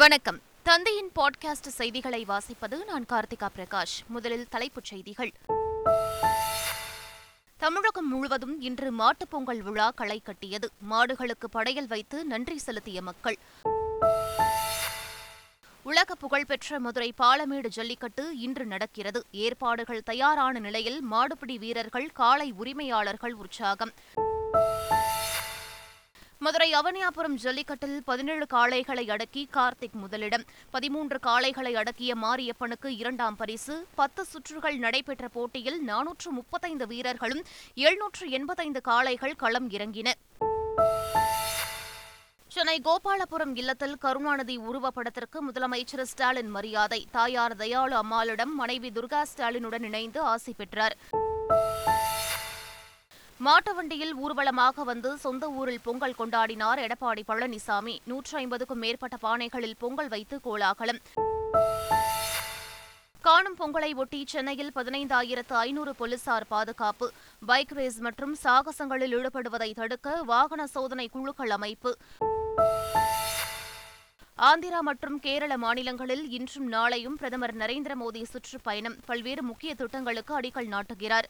வணக்கம். தந்தையின் பாட்காஸ்ட் செய்திகளை வாசிப்பது நான் கார்த்திகா பிரகாஷ். முதலில் தலைப்புச் செய்திகள். தமிழகம் முழுவதும் இன்று மாட்டுப் பொங்கல் விழா களை கட்டியது. மாடுகளுக்கு படையல் வைத்து நன்றி செலுத்திய மக்கள். உலக புகழ்பெற்ற மதுரை பாலமேடு ஜல்லிக்கட்டு இன்று நடக்கிறது. ஏற்பாடுகள் தயாரான நிலையில் மாடுபிடி வீரர்கள் காளை உரிமையாளர்கள் உற்சாகம். மதுரை அவனியாபுரம் ஜல்லிக்கட்டில் பதினேழு காளைகளை அடக்கி கார்த்திக் முதலிடம். பதிமூன்று காளைகளை அடக்கிய மாரியப்பனுக்கு இரண்டாம் பரிசு. பத்து சுற்றுகள் நடைபெற்ற போட்டியில் நானூற்று முப்பத்தைந்து வீரர்களும் எழுநூற்று எண்பத்தைந்து காளைகள் களம் இறங்கின. சென்னை கோபாலபுரம் இல்லத்தில் கருணாநிதி உருவப்படத்திற்கு முதலமைச்சர் ஸ்டாலின் மரியாதை. தாயார் தயாளு அம்மாளிடம் மனைவி துர்கா ஸ்டாலினுடன் இணைந்து ஆசி பெற்றார். மாட்டு வண்டியில் ஊர்வலமாக வந்து சொந்த ஊரில் பொங்கல் கொண்டாடினார் எடப்பாடி பழனிசாமி. நூற்றி ஐம்பதுக்கும் மேற்பட்ட பானைகளில் பொங்கல் வைத்து கோலாகலம். காணும் பொங்கலை ஒட்டி சென்னையில் பதினைந்தாயிரத்து ஐநூறு போலீசார் பாதுகாப்பு. பைக் ரேஸ் மற்றும் சாகசங்களில் ஈடுபடுவதை தடுக்க வாகன சோதனை குழுக்கள் அமைப்பு. ஆந்திரா மற்றும் கேரள மாநிலங்களில் இன்றும் நாளையும் பிரதமர் நரேந்திர மோடி சுற்றுப்பயணம். பல்வேறு முக்கிய திட்டங்களுக்கு அடிக்கல் நாட்டுகிறார்.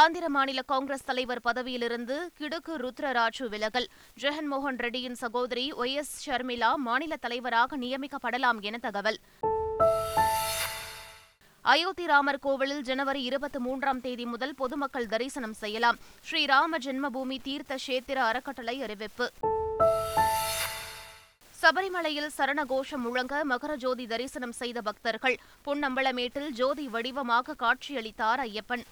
ஆந்திர மாநில காங்கிரஸ் தலைவர் பதவியிலிருந்து கிடுக்கு ருத்ரராஜு விலகல். ஜெகன்மோகன் ரெட்டியின் சகோதரி ஒய் எஸ் ஷர்மிளா மாநில தலைவராக நியமிக்கப்படலாம் என தகவல். அயோத்தி ராமர் கோவிலில் ஜனவரி இருபத்தி மூன்றாம் தேதி முதல் பொதுமக்கள் தரிசனம் செய்யலாம். ஸ்ரீராம ஜென்மபூமி தீர்த்த கஷேத்திர அறக்கட்டளை அறிவிப்பு. சபரிமலையில் சரண கோஷம் முழங்க மகர ஜோதி தரிசனம் செய்த பக்தர்கள். பொன்னம்பலமேட்டில் ஜோதி வடிவமாக காட்சியளித்தார் ஐயப்பன்.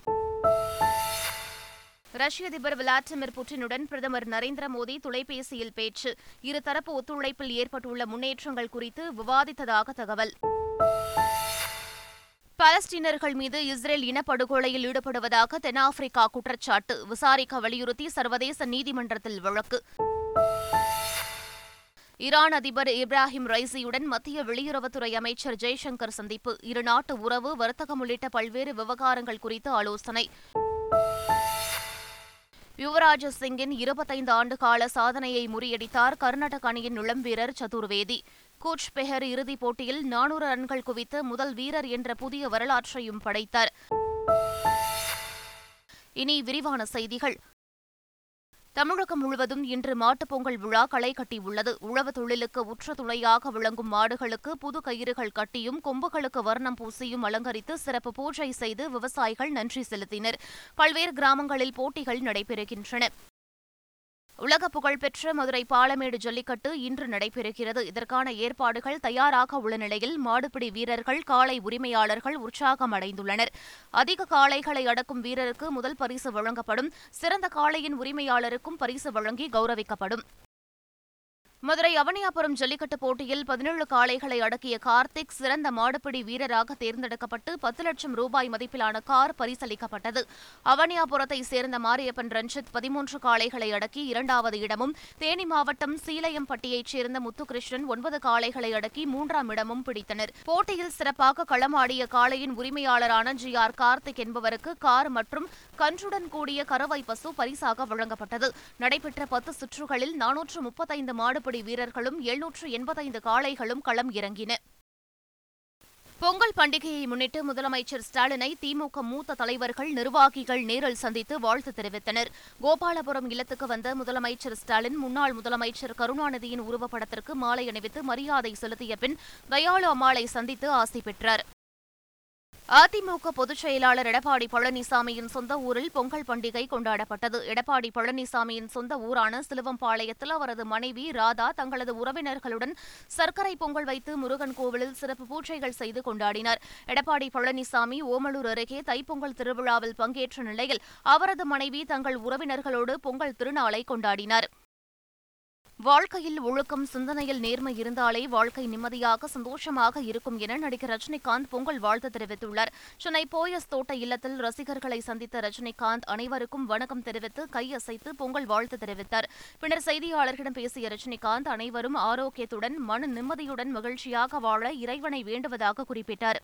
ரஷ்ய அதிபர் விளாடிமிர் புட்டினுடன் பிரதமர் நரேந்திர மோடி தொலைபேசியில் பேச்சு. இருதரப்பு ஒத்துழைப்பில் ஏற்பட்டுள்ள முன்னேற்றங்கள் குறித்து விவாதித்ததாக தகவல். பாலஸ்தீனர்கள் மீது இஸ்ரேல் இனப்படுகொலையில் ஈடுபடுவதாக தென்னாப்பிரிக்கா குற்றச்சாட்டு. விசாரிக்க வலியுறுத்தி சர்வதேச நீதிமன்றத்தில் வழக்கு. ஈரான் அதிபர் இப்ராஹிம் ரைசியுடன் மத்திய வெளியுறவுத்துறை அமைச்சர் ஜெய்சங்கர் சந்திப்பு. இருநாட்டு உறவு வர்த்தகம் உள்ளிட்ட பல்வேறு விவகாரங்கள் குறித்து ஆலோசனை. யுவராஜ் சிங்கின் இருபத்தைந்து ஆண்டு கால சாதனையை முறியடித்தார் கர்நாடக அணியின் இளம் வீரர் சதுர்வேதி. கூச் பெஹர் இறுதிப் போட்டியில் நானூறு ரன்கள் குவித்து முதல் வீரர் என்ற புதிய வரலாற்றையும் படைத்தார். இனி விரிவான செய்திகள். தமிழகம் முழுவதும் இன்று மாட்டுப் பொங்கல் விழா களை கட்டியுள்ளது. உழவு தொழிலுக்கு உற்ற துணையாக விளங்கும் மாடுகளுக்கு புது கயிறுகள் கட்டியும் கொம்புகளுக்கு வர்ணம் பூசியும் அலங்கரித்து சிறப்பு பூஜை செய்து விவசாயிகள் நன்றி செலுத்தினர். பல்வேறு கிராமங்களில் போட்டிகள் நடைபெறுகின்றன. உலக புகழ்பெற்ற மதுரை பாலமேடு ஜல்லிக்கட்டு இன்று நடைபெறுகிறது. இதற்கான ஏற்பாடுகள் தயாராக உள்ள நிலையில் மாடுபிடி வீரர்கள் காளை உரிமையாளர்கள் உற்சாகம் அடைந்துள்ளனர் அதிக காளைகளை அடக்கும் வீரருக்கு முதல் பரிசு வழங்கப்படும். சிறந்த காளையின் உரிமையாளருக்கும் பரிசு வழங்கி கௌரவிக்கப்படும். மதுரை அவனியாபுரம் ஜல்லிக்கட்டு போட்டியில் பதினேழு காளைகளை அடக்கிய கார்த்திக் சிறந்த மாடுபிடி வீரராக தேர்ந்தெடுக்கப்பட்டு பத்து லட்சம் ரூபாய் மதிப்பிலான கார் பரிசளிக்கப்பட்டது. அவனியாபுரத்தை சேர்ந்த மாரியப்பன் ரஞ்சித் பதிமூன்று காளைகளை அடக்கி இரண்டாவது இடமும் தேனி மாவட்டம் சீலையம்பட்டியைச் சேர்ந்த முத்துகிருஷ்ணன் ஒன்பது காளைகளை அடக்கி மூன்றாம் இடமும் பிடித்தனர். போட்டியில் சிறப்பாக களமாடிய காளையின் உரிமையாளரான ஜி ஆர் கார்த்திக் என்பவருக்கு கார் மற்றும் கன்றுடன் கூடிய கறவை பசு பரிசாக வழங்கப்பட்டது. நடைபெற்ற பத்து சுற்றுகளில் நானூற்று முப்பத்தைந்து மாடுபிடி படை வீரர்களும் எழுநூற்று எண்பத்தைந்து காளைகளும் களம் இறங்கின. பொங்கல் பண்டிகையை முன்னிட்டு முதலமைச்சர் ஸ்டாலினை திமுக மூத்த தலைவர்கள் நிர்வாகிகள் நேரில் சந்தித்து வாழ்த்து தெரிவித்தனர். கோபாலபுரம் இல்லத்துக்கு வந்த முதலமைச்சர் ஸ்டாலின் முன்னாள் முதலமைச்சர் கருணாநிதியின் உருவப்படத்திற்கு மாலை அணிவித்து மரியாதை செலுத்திய பின் தயாளு அம்மாளை சந்தித்து ஆசி பெற்றார். அதிமுக பொதுச் செயலாளர் எடப்பாடி பழனிசாமியின் சொந்த ஊரில் பொங்கல் பண்டிகை கொண்டாடப்பட்டது. எடப்பாடி பழனிசாமியின் சொந்த ஊரான சிலுவம்பாளையத்தில் அவரது மனைவி ராதா தங்களது உறவினர்களுடன் சர்க்கரை பொங்கல் வைத்து முருகன் கோவிலில் சிறப்பு பூஜைகள் செய்து கொண்டாடினர். எடப்பாடி பழனிசாமி ஓமலூர் அருகே தைப்பொங்கல் திருவிழாவில் பங்கேற்ற நிலையில் அவரது மனைவி தங்கள் உறவினர்களோடு பொங்கல் திருநாளை கொண்டாடினர். வாழ்க்கையில் ஒழுக்கம் சிந்தனையில் நேர்மை இருந்தாலே வாழ்க்கை நிம்மதியாக சந்தோஷமாக இருக்கும் என நடிகர் ரஜினிகாந்த் பொங்கல் வாழ்த்து தெரிவித்துள்ளார். சென்னை போயஸ் தோட்ட இல்லத்தில் ரசிகர்களை சந்தித்த ரஜினிகாந்த் அனைவருக்கும் வணக்கம் தெரிவித்து கையசைத்து பொங்கல் வாழ்த்து தெரிவித்தார். பின்னர் செய்தியாளர்களிடம் பேசிய ரஜினிகாந்த் அனைவரும் ஆரோக்கியத்துடன் மன நிம்மதியுடன் மகிழ்ச்சியாக வாழ இறைவனை வேண்டுவதாக குறிப்பிட்டார்.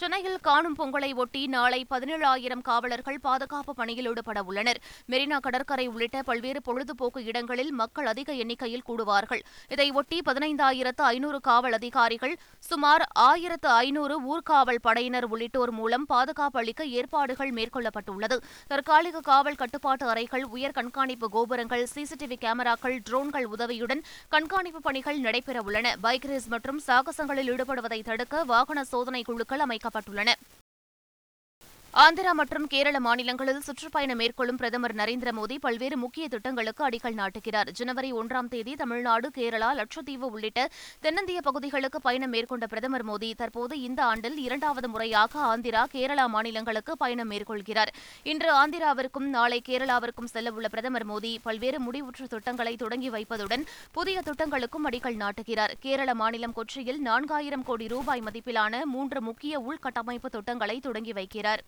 சென்னையில் காணும் பொங்கலை ஒட்டி நாளை பதினேழாயிரம் காவலர்கள் பாதுகாப்பு பணியில் ஈடுபட உள்ளனர். மெரினா கடற்கரை உள்ளிட்ட பல்வேறு பொழுதுபோக்கு இடங்களில் மக்கள் அதிக எண்ணிக்கையில் கூடுவார்கள். இதையொட்டி பதினைந்தாயிரத்து ஐநூறு காவல் அதிகாரிகள் சுமார் ஆயிரத்து ஐநூறு ஊர்காவல் படையினர் உள்ளிட்டோர் மூலம் பாதுகாப்பு அளிக்க ஏற்பாடுகள் மேற்கொள்ளப்பட்டுள்ளது. தற்காலிக காவல் கட்டுப்பாட்டு அறைகள் உயர் கண்காணிப்பு கோபுரங்கள் சிசிடிவி கேமராக்கள் ட்ரோன்கள் உதவியுடன் கண்காணிப்பு பணிகள் நடைபெறவுள்ளன பைக் ரேஸ் மற்றும் சாகசங்களில் ஈடுபடுவதை தடுக்க வாகன சோதனை குழுக்கள் அமைக்க அமைக்கப்பட்டுள்ளன ஆந்திரா மற்றும் கேரள மாநிலங்களில் சுற்றுப்பயணம் மேற்கொள்ளும் பிரதமர் நரேந்திர மோடி பல்வேறு முக்கிய திட்டங்களுக்கு அடிக்கல் நாட்டுகிறார். ஜனவரி ஒன்றாம் தேதி தமிழ்நாடு கேரளா லட்சத்தீவு உள்ளிட்ட தென்னிந்திய பகுதிகளுக்கு பயணம் மேற்கொண்ட பிரதமர் மோடி தற்போது இந்த ஆண்டில் இரண்டாவது முறையாக ஆந்திரா கேரளா மாநிலங்களுக்கு பயணம் மேற்கொள்கிறார். இன்று ஆந்திராவிற்கும் நாளை கேரளாவிற்கும் செல்லவுள்ள பிரதமர் மோடி பல்வேறு முடிவுற்ற திட்டங்களை தொடங்கி வைப்பதுடன் புதிய திட்டங்களுக்கும் அடிக்கல் நாட்டுகிறார். கேரள மாநிலம் கொச்சியில் நான்காயிரம் கோடி ரூபாய் மதிப்பிலான மூன்று முக்கிய உள்கட்டமைப்பு திட்டங்களை தொடங்கி வைக்கிறார்.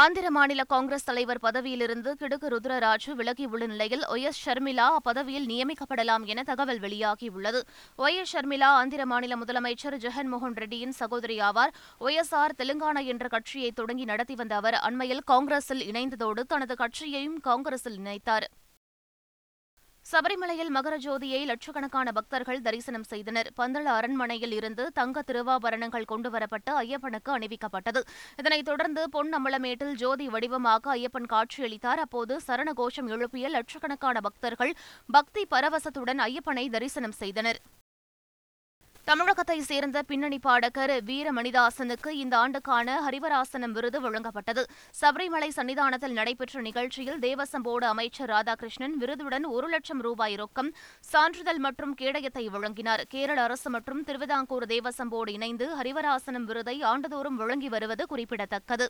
ஆந்திர மாநில காங்கிரஸ் தலைவர் பதவியிலிருந்து கிடுகு ருத்ரராஜு விலகியுள்ள நிலையில் ஒய் எஸ் ஷர்மிளா அப்பதவியில் நியமிக்கப்படலாம் என தகவல் வெளியாகியுள்ளது. ஒய் எஸ் ஷர்மிளா ஆந்திர மாநில முதலமைச்சர் ஜெகன்மோகன் ரெட்டியின் சகோதரி ஆவார். ஒய் எஸ் ஆர் தெலுங்கானா என்ற கட்சியை தொடங்கி நடத்தி வந்த அவர் அண்மையில் காங்கிரஸில் இணைந்ததோடு தனது கட்சியையும் காங்கிரஸில் இணைத்தார். சபரிமலையில் மகர ஜோதியை லட்சக்கணக்கான பக்தர்கள் தரிசனம் செய்தனர். பந்தள அரண்மனையில் இருந்து தங்க திருவாபரணங்கள் கொண்டுவரப்பட்டு ஐயப்பனுக்கு அணிவிக்கப்பட்டது. இதனைத் தொடர்ந்து பொன் அம்பலமேட்டில் ஜோதி வடிவமாக ஐயப்பன் காட்சியளித்தார். அப்போது சரண கோஷம் எழுப்பிய லட்சக்கணக்கான பக்தர்கள் பக்தி பரவசத்துடன் ஐயப்பனை தரிசனம் செய்தனர். தமிழகத்தை சேர்ந்த பின்னணி பாடகர் வீரமணிதாசனுக்கு இந்த ஆண்டுக்கான ஹரிவராசனம் விருது வழங்கப்பட்டது. சபரிமலை சன்னிதானத்தில் நடைபெற்ற நிகழ்ச்சியில் தேவசம் போர்டு அமைச்சர் ராதாகிருஷ்ணன் விருதுடன் ஒரு லட்சம் ரூபாய் ரொக்கம் சான்றிதழ் மற்றும் கேடயத்தை வழங்கினார். கேரள அரசு மற்றும் திருவிதாங்கூர் தேவசம் போர்டு இணைந்து ஹரிவராசனம் விருதை ஆண்டுதோறும் வழங்கி வருவது குறிப்பிடத்தக்கது.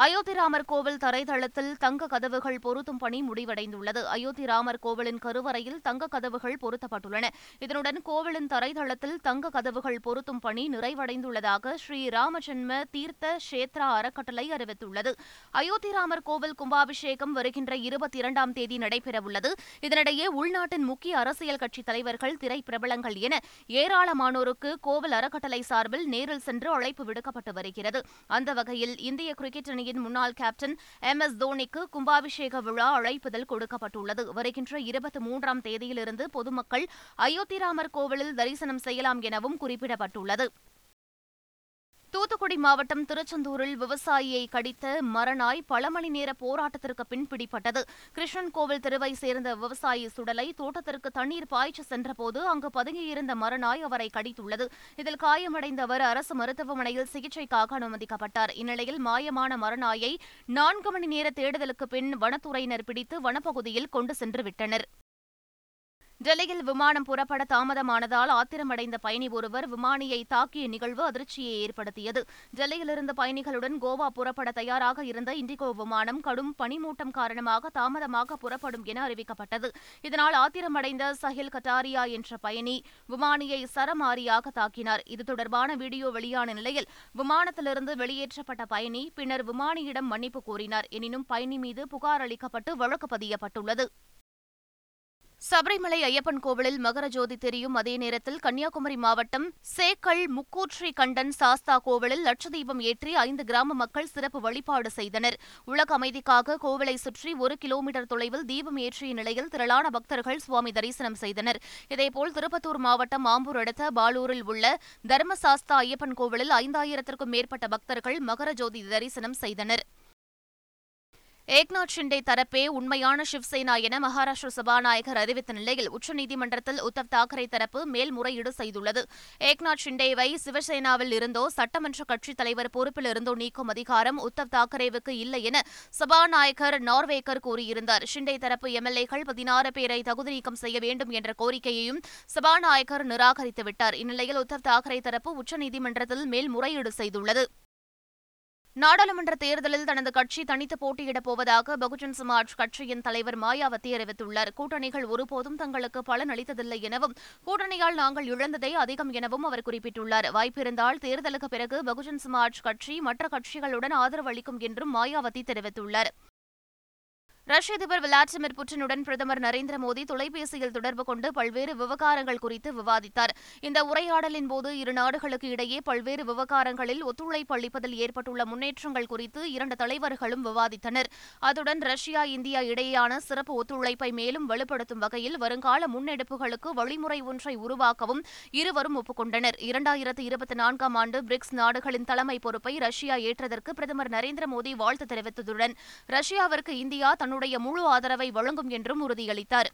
அயோத்தி ராமர் கோவில் தரைதளத்தில் தங்க கதவுகள் பொருத்தும் பணி முடிவடைந்துள்ளது. அயோத்தி ராமர் கோவிலின் கருவறையில் தங்க கதவுகள் பொருத்தப்பட்டுள்ளன. இதனுடன் கோவிலின் தரைதளத்தில் தங்க கதவுகள் பொருத்தும் பணி நிறைவடைந்துள்ளதாக ஸ்ரீ ராமஜென்ம தீர்த்த ஷேத்ரா அறக்கட்டளை அறிவித்துள்ளது. அயோத்தி ராமர் கோவில் கும்பாபிஷேகம் வருகின்ற இருபத்தி இரண்டாம் தேதி நடைபெறவுள்ளது. இதனிடையே உள்நாட்டின் முக்கிய அரசியல் கட்சித் தலைவர்கள் திரைப்பிரபலங்கள் என ஏராளமானோருக்கு கோவில் அறக்கட்டளை சார்பில் நேரில் சென்று அழைப்பு விடுக்கப்பட்டு வருகிறது. அந்த வகையில் இந்திய கிரிக்கெட் அணி அணியின் முன்னாள் கேப்டன் எம் எஸ் தோனிக்கு கும்பாபிஷேக விழா அழைப்புதல் கொடுக்கப்பட்டுள்ளது. வருகின்ற இருபத்தி மூன்றாம் தேதியிலிருந்து பொதுமக்கள் அயோத்திராமர் கோவிலில் தரிசனம் செய்யலாம் எனவும் குறிப்பிடப்பட்டுள்ளது. தூத்துக்குடி மாவட்டம் திருச்செந்தூரில் விவசாயியை கடித்த மரநாய் பல மணி நேர போராட்டத்திற்கு பின் பிடிப்பட்டது கிருஷ்ணன் கோவில் தெருவை சேர்ந்த விவசாயி சுடலை தோட்டத்திற்கு தண்ணீர் பாய்ச்சி சென்றபோது அங்கு பதுங்கியிருந்த மரநாய் அவரை கடித்துள்ளது. இதில் காயமடைந்த அவர் அரசு மருத்துவமனையில் சிகிச்சைக்காக அனுமதிக்கப்பட்டார். இந்நிலையில் மாயமான மரநாயை நான்கு மணி நேர தேடுதலுக்கு பின் வனத்துறையினர் பிடித்து வனப்பகுதியில் கொண்டு சென்று விட்டனர். டெல்லியில் விமானம் புறப்பட தாமதமானதால் ஆத்திரமடைந்த பயணி ஒருவர் விமானியை தாக்கிய நிகழ்வு அதிர்ச்சியை ஏற்படுத்தியது. டெல்லியிலிருந்து பயணிகளுடன் கோவா புறப்பட தயாராக இருந்த இண்டிகோ விமானம் கடும் பனிமூட்டம் காரணமாக தாமதமாக புறப்படும் என அறிவிக்கப்பட்டது. இதனால் ஆத்திரமடைந்த சஹில் கட்டாரியா என்ற பயணி விமானியை சரமாரியாக தாக்கினார். இது தொடர்பான வீடியோ வெளியான நிலையில் விமானத்திலிருந்து வெளியேற்றப்பட்ட பயணி பின்னர் விமானியிடம் மன்னிப்பு கோரினார். எனினும் பயணி மீது புகார் அளிக்கப்பட்டு வழக்கு பதியப்பட்டுள்ளது. சபரிமலை ஐயப்பன் கோவிலில் மகர ஜோதி தெரியும். அதே நேரத்தில் கன்னியாகுமரி மாவட்டம் சேக்கல் முக்கூற்றி கண்டன் சாஸ்தா கோவிலில் லட்சதீபம் ஏற்றி ஐந்து கிராம மக்கள் சிறப்பு வழிபாடு செய்தனர். உலக அமைதிக்காக கோவிலை சுற்றி ஒரு கிலோமீட்டர் தொலைவில் தீபம் ஏற்றிய நிலையில் திரளான பக்தர்கள் சுவாமி தரிசனம் செய்தனர். இதேபோல் திருப்பத்தூர் மாவட்டம் ஆம்பூர் அடுத்த பாலூரில் உள்ள தர்மசாஸ்தா ஐயப்பன் கோவிலில் ஐந்தாயிரத்திற்கும் மேற்பட்ட பக்தர்கள் மகர ஜோதி தரிசனம் செய்தனர். ஏக்நாத் ஷிண்டே தரப்பே உண்மையான சிவசேனா என மகாராஷ்டிர சபாநாயகர் அறிவித்த நிலையில் உச்சநீதிமன்றத்தில் உத்தவ் தாக்கரே தரப்பு மேல்முறையீடு செய்துள்ளது. ஏக்நாத் ஷிண்டேவை சிவசேனாவில் இருந்தோ சட்டமன்ற கட்சித் தலைவர் பொறுப்பில் இருந்தோ நீக்கும் அதிகாரம் உத்தவ் தாக்கரேவுக்கு இல்லை என சபாநாயகர் நார்வேக்கர் கூறியிருந்தார். ஷிண்டே தரப்பு எம்எல்ஏக்கள் பதினாறு பேரை தகுதி நீக்கம் செய்ய வேண்டும் என்ற கோரிக்கையையும் சபாநாயகர் நிராகரித்துவிட்டார். இந்நிலையில் உத்தவ் தாக்கரே தரப்பு உச்சநீதிமன்றத்தில் மேல்முறையீடு செய்துள்ளது. நாடாளுமன்ற தேர்தலில் தனது கட்சி தனித்து போட்டியிடப் போவதாக பகுஜன் சமாஜ் கட்சியின் தலைவர் மாயாவதி அறிவித்துள்ளார். கூட்டணிகள் ஒருபோதும் தங்களுக்கு பலன் அளித்ததில்லை எனவும் கூட்டணியால் நாங்கள் இழந்ததே அதிகம் எனவும் அவர் குறிப்பிட்டுள்ளார். வாய்ப்பிருந்தால் தேர்தலுக்கு பிறகு பகுஜன் சமாஜ் கட்சி மற்ற கட்சிகளுடன் ஆதரவு அளிக்கும் என்றும் மாயாவதி தெரிவித்துள்ளார். ரஷ்ய அதிபர் விளாடிமிர் புட்டினுடன் பிரதமர் நரேந்திர மோடி தொலைபேசியில் தொடர்பு கொண்டு பல்வேறு விவகாரங்கள் குறித்து விவாதித்தார். இந்த உரையாடலின் போது இரு நாடுகளுக்கு இடையே பல்வேறு விவகாரங்களில் ஒத்துழைப்பு அளிப்பதில் ஏற்பட்டுள்ள முன்னேற்றங்கள் குறித்து இரண்டு தலைவர்களும் விவாதித்தனர். அதுடன் ரஷ்யா இந்தியா இடையேயான சிறப்பு ஒத்துழைப்பை மேலும் வலுப்படுத்தும் வகையில் வருங்கால முன்னெடுப்புகளுக்கு வழிமுறை ஒன்றை உருவாக்கவும் இருவரும் ஒப்புக்கொண்டனர். இரண்டாயிரத்து இருபத்தி நான்காம் ஆண்டு பிரிக்ஸ் நாடுகளின் தலைமை பொறுப்பை ரஷ்யா ஏற்றதற்கு பிரதமர் நரேந்திர மோடி வாழ்த்து தெரிவித்ததுடன் ரஷ்யாவிற்கு இந்தியா தன்னுடைய தன்னுடைய முழு ஆதரவை வழங்கும் என்றும் உறுதியளித்தார்.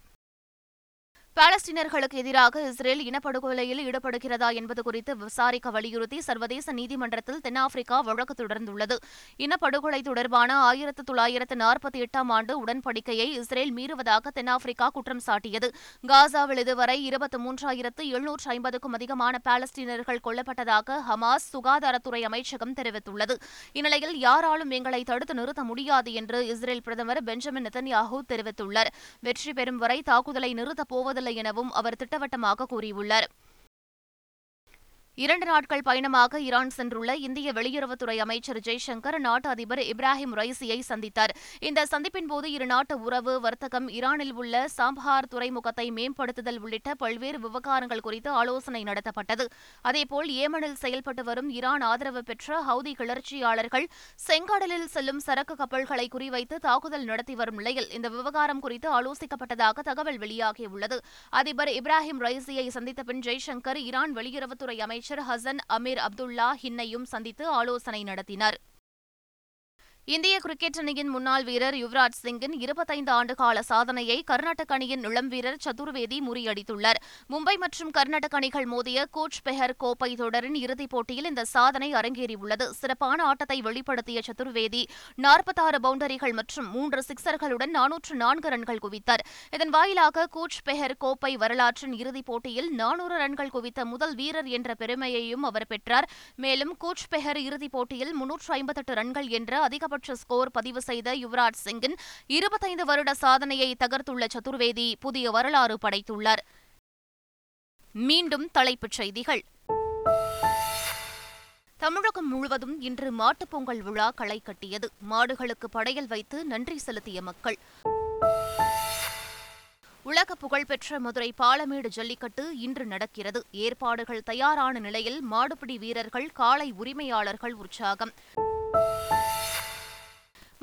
பாலஸ்தீனர்களுக்கு எதிராக இஸ்ரேல் இனப்படுகொலையில் ஈடுபடுகிறதா என்பது குறித்து விசாரிக்க வலியுறுத்தி சர்வதேச நீதிமன்றத்தில் தென்னாப்பிரிக்கா வழக்கு தொடர்ந்துள்ளது. இனப்படுகொலை தொடர்பான ஆயிரத்து தொள்ளாயிரத்து நாற்பத்தி எட்டாம் ஆண்டு உடன்படிக்கையை இஸ்ரேல் மீறுவதாக தென்னாப்பிரிக்கா குற்றம் சாட்டியது. காசாவில் இதுவரை இருபத்தி மூன்றாயிரத்து எழுநூற்று ஐம்பதுக்கும் அதிகமான பாலஸ்தீனர்கள் கொல்லப்பட்டதாக ஹமாஸ் சுகாதாரத்துறை அமைச்சகம் தெரிவித்துள்ளது. இந்நிலையில் யாராலும் எங்களை தடுத்து நிறுத்த முடியாது என்று இஸ்ரேல் பிரதமர் பெஞ்சமின் நெத்தன்யாஹூ தெரிவித்துள்ளார். வெற்றி பெறும் வரை தாக்குதலை நிறுத்தப் போவதில்லை போவதில்லை எனவும் அவர் திட்டவட்டமாக கூறியுள்ளார். இரண்டு நாட்கள் பயணமாக ஈரான் சென்றுள்ள இந்திய வெளியுறவுத்துறை அமைச்சர் ஜெய்சங்கர் நாட்டு அதிபர் இப்ராஹிம் ரைசியை சந்தித்தார். இந்த சந்திப்பின் போது இருநாட்டு உறவு வர்த்தகம் ஈரானில் உள்ள சாம்பார் துறைமுகத்தை மேம்படுத்துதல் உள்ளிட்ட பல்வேறு விவகாரங்கள் குறித்து ஆலோசனை நடத்தப்பட்டது. அதேபோல் ஏமனில் செயல்பட்டு வரும் ஈரான் ஆதரவு பெற்ற ஹவுதி கிளர்ச்சியாளர்கள் செங்கடலில் செல்லும் சரக்கு கப்பல்களை குறிவைத்து தாக்குதல் நடத்தி வரும் நிலையில் இந்த விவகாரம் குறித்து ஆலோசிக்கப்பட்டதாக தகவல் வெளியாகியுள்ளது. அதிபர் இப்ராஹிம் ரைசியை சந்தித்த பின் ஜெய்சங்கர் ஈரான் வெளியுறவுத்துறை அமைச்சர் அமைச்சர் ஹசன் அமீர் அப்துல்லா ஹின்னையும் சந்தித்து ஆலோசனை நடத்தினார். இந்திய கிரிக்கெட் அணியின் முன்னாள் வீரர் யுவராஜ் சிங்கின் இருபத்தைந்து ஆண்டுகால சாதனையை கர்நாடக அணியின் இளம் வீரர் சதுர்வேதி முறியடித்துள்ளார். மும்பை மற்றும் கர்நாடக அணிகள் மோதிய கோச் பெஹர் கோப்பை தொடரின் இறுதிப் போட்டியில் இந்த சாதனை அரங்கேறியுள்ளது. சிறப்பான ஆட்டத்தை வெளிப்படுத்திய சதுர்வேதி நாற்பத்தாறு பவுண்டரிகள் மற்றும் மூன்று சிக்சர்களுடன் நானூற்று நான்கு ரன்கள் குவித்தார். இதன் வாயிலாக கோச் பெஹர் கோப்பை வரலாற்றின் இறுதிப் போட்டியில் நானூறு ரன்கள் குவித்த முதல் வீரர் என்ற பெருமையையும் அவர் பெற்றார். மேலும் கோச் பெஹர் இறுதிப் போட்டியில் முன்னூற்று ஐம்பத்தெட்டு ரன்கள் என்ற அதிக அதிகபட்ச ஸ்கோர் பதிவு செய்த யுவராஜ் சிங்கின் இருபத்தைந்து வருட சாதனையை தகர்த்துள்ள சதுர்வேதி புதிய வரலாறு படைத்துள்ளார். மீண்டும் தலைப்புச் செய்திகள். தமிழகம் முழுவதும் இன்று மாட்டுப்பொங்கல் விழா களை கட்டியது. மாடுகளுக்கு படையல் வைத்து நன்றி செலுத்திய மக்கள். உலக புகழ்பெற்ற மதுரை பாலமேடு ஜல்லிக்கட்டு இன்று நடக்கிறது. ஏற்பாடுகள் தயாரான நிலையில் மாடுபிடி வீரர்கள் காளை உரிமையாளர்கள் உற்சாகம்.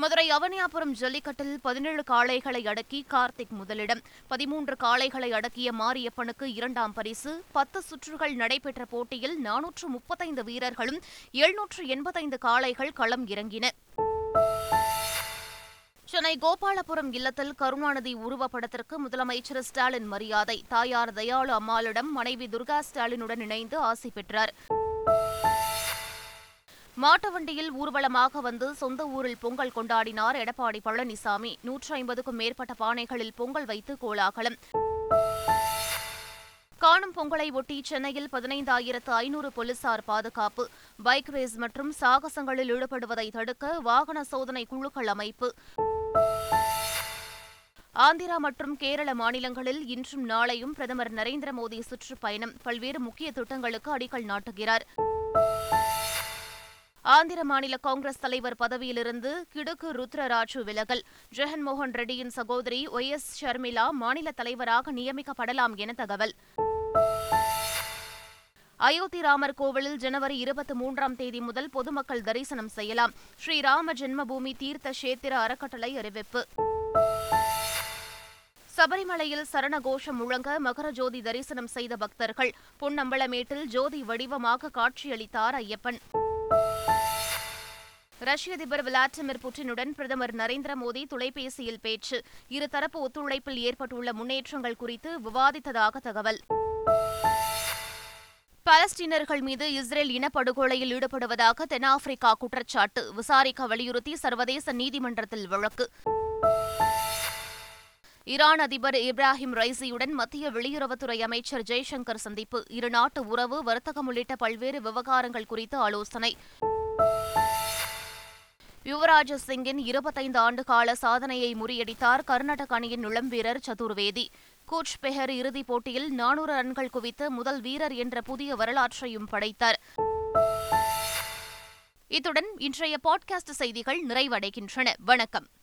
மதுரை அவனியாபுரம் ஜல்லிக்கட்டில் பதினேழு காளைகளை அடக்கி கார்த்திக் முதலிடம். பதிமூன்று காளைகளை அடக்கிய மாரியப்பனுக்கு இரண்டாம் பரிசு. பத்து சுற்றுகள் நடைபெற்ற போட்டியில் நானூற்று முப்பத்தைந்து வீரர்களும் எழுநூற்று எண்பத்தைந்து காளைகள் களம் இறங்கின. சென்னை கோபாலபுரம் இல்லத்தில் கருணாநிதி உருவப்படத்திற்கு முதலமைச்சர் ஸ்டாலின் மரியாதை. தாயார் தயாளு அம்மாளிடம் மனைவி துர்கா ஸ்டாலினுடன் இணைந்து ஆசி பெற்றார். மாட்டு வண்டியில் ஊர்வலமாக வந்து சொந்த ஊரில் பொங்கல் கொண்டாடினார் எடப்பாடி பழனிசாமி. நூற்றி ஐம்பதுக்கும் மேற்பட்ட பானைகளில் பொங்கல் வைத்து கோலாகலம். காணும் பொங்கலை ஒட்டி சென்னையில் பதினைந்தாயிரத்து ஐநூறு போலீசார் பாதுகாப்பு. பைக் ரேஸ் மற்றும் சாகசங்களில் ஈடுபடுவதை தடுக்க வாகன சோதனை குழுக்கள் அமைப்பு. ஆந்திரா மற்றும் கேரள மாநிலங்களில் இன்றும் நாளையும் பிரதமர் நரேந்திர மோடி சுற்றுப்பயணம். பல்வேறு முக்கிய திட்டங்களுக்கு அடிக்கல் நாட்டுகிறார். ஆந்திர மாநில காங்கிரஸ் தலைவர் பதவியிலிருந்து கிடுக்கு ருத்ரராஜு விலகல். ஜெகன்மோகன் ரெட்டியின் சகோதரி ஒய் எஸ் ஷர்மிளா மாநில தலைவராக நியமிக்கப்படலாம் என தகவல். அயோத்தி ராமர் கோவிலில் ஜனவரி இருபத்தி மூன்றாம் தேதி முதல் பொதுமக்கள் தரிசனம் செய்யலாம். ஸ்ரீராம ஜென்மபூமி தீர்த்த கஷேத்திர அறக்கட்டளை அறிவிப்பு. சபரிமலையில் சரண கோஷம் முழங்க மகர ஜோதி தரிசனம் செய்த பக்தர்கள். பொன்னம்பலமேட்டில் ஜோதி வடிவமாக காட்சியளித்தார் ஐயப்பன். ரஷ்ய அதிபர் விளாடிமிர் புட்டினுடன் பிரதமர் நரேந்திர மோடி தொலைபேசியில் பேச்சு. இருதரப்பு ஒத்துழைப்பில் ஏற்பட்டுள்ள முன்னேற்றங்கள் குறித்து விவாதித்ததாக தகவல். பாலஸ்தீனர்கள் மீது இஸ்ரேல் இனப்படுகொலையில் ஈடுபடுவதாக தென்னாப்பிரிக்கா குற்றச்சாட்டு. விசாரிக்க வலியுறுத்தி சர்வதேச நீதிமன்றத்தில் வழக்கு. ஈரான் அதிபர் இப்ராஹிம் ரைசியுடன் மத்திய வெளியுறவுத்துறை அமைச்சர் ஜெய்சங்கர் சந்திப்பு. இருநாட்டு உறவு வர்த்தகம் உள்ளிட்ட பல்வேறு விவகாரங்கள் குறித்து ஆலோசனை. யுவராஜ் சிங்கின் இருபத்தைந்து ஆண்டு கால சாதனையை முறியடித்தார் கர்நாடக அணியின் இளம் வீரர் சதுர்வேதி. கூச் பெஹர் இறுதிப் போட்டியில் நானூறு ரன்கள் குவித்து முதல் வீரர் என்ற புதிய வரலாற்றையும் படைத்தார். இத்துடன் இன்றைய பாட்காஸ்ட் செய்திகள் நிறைவடைகின்றன. வணக்கம்.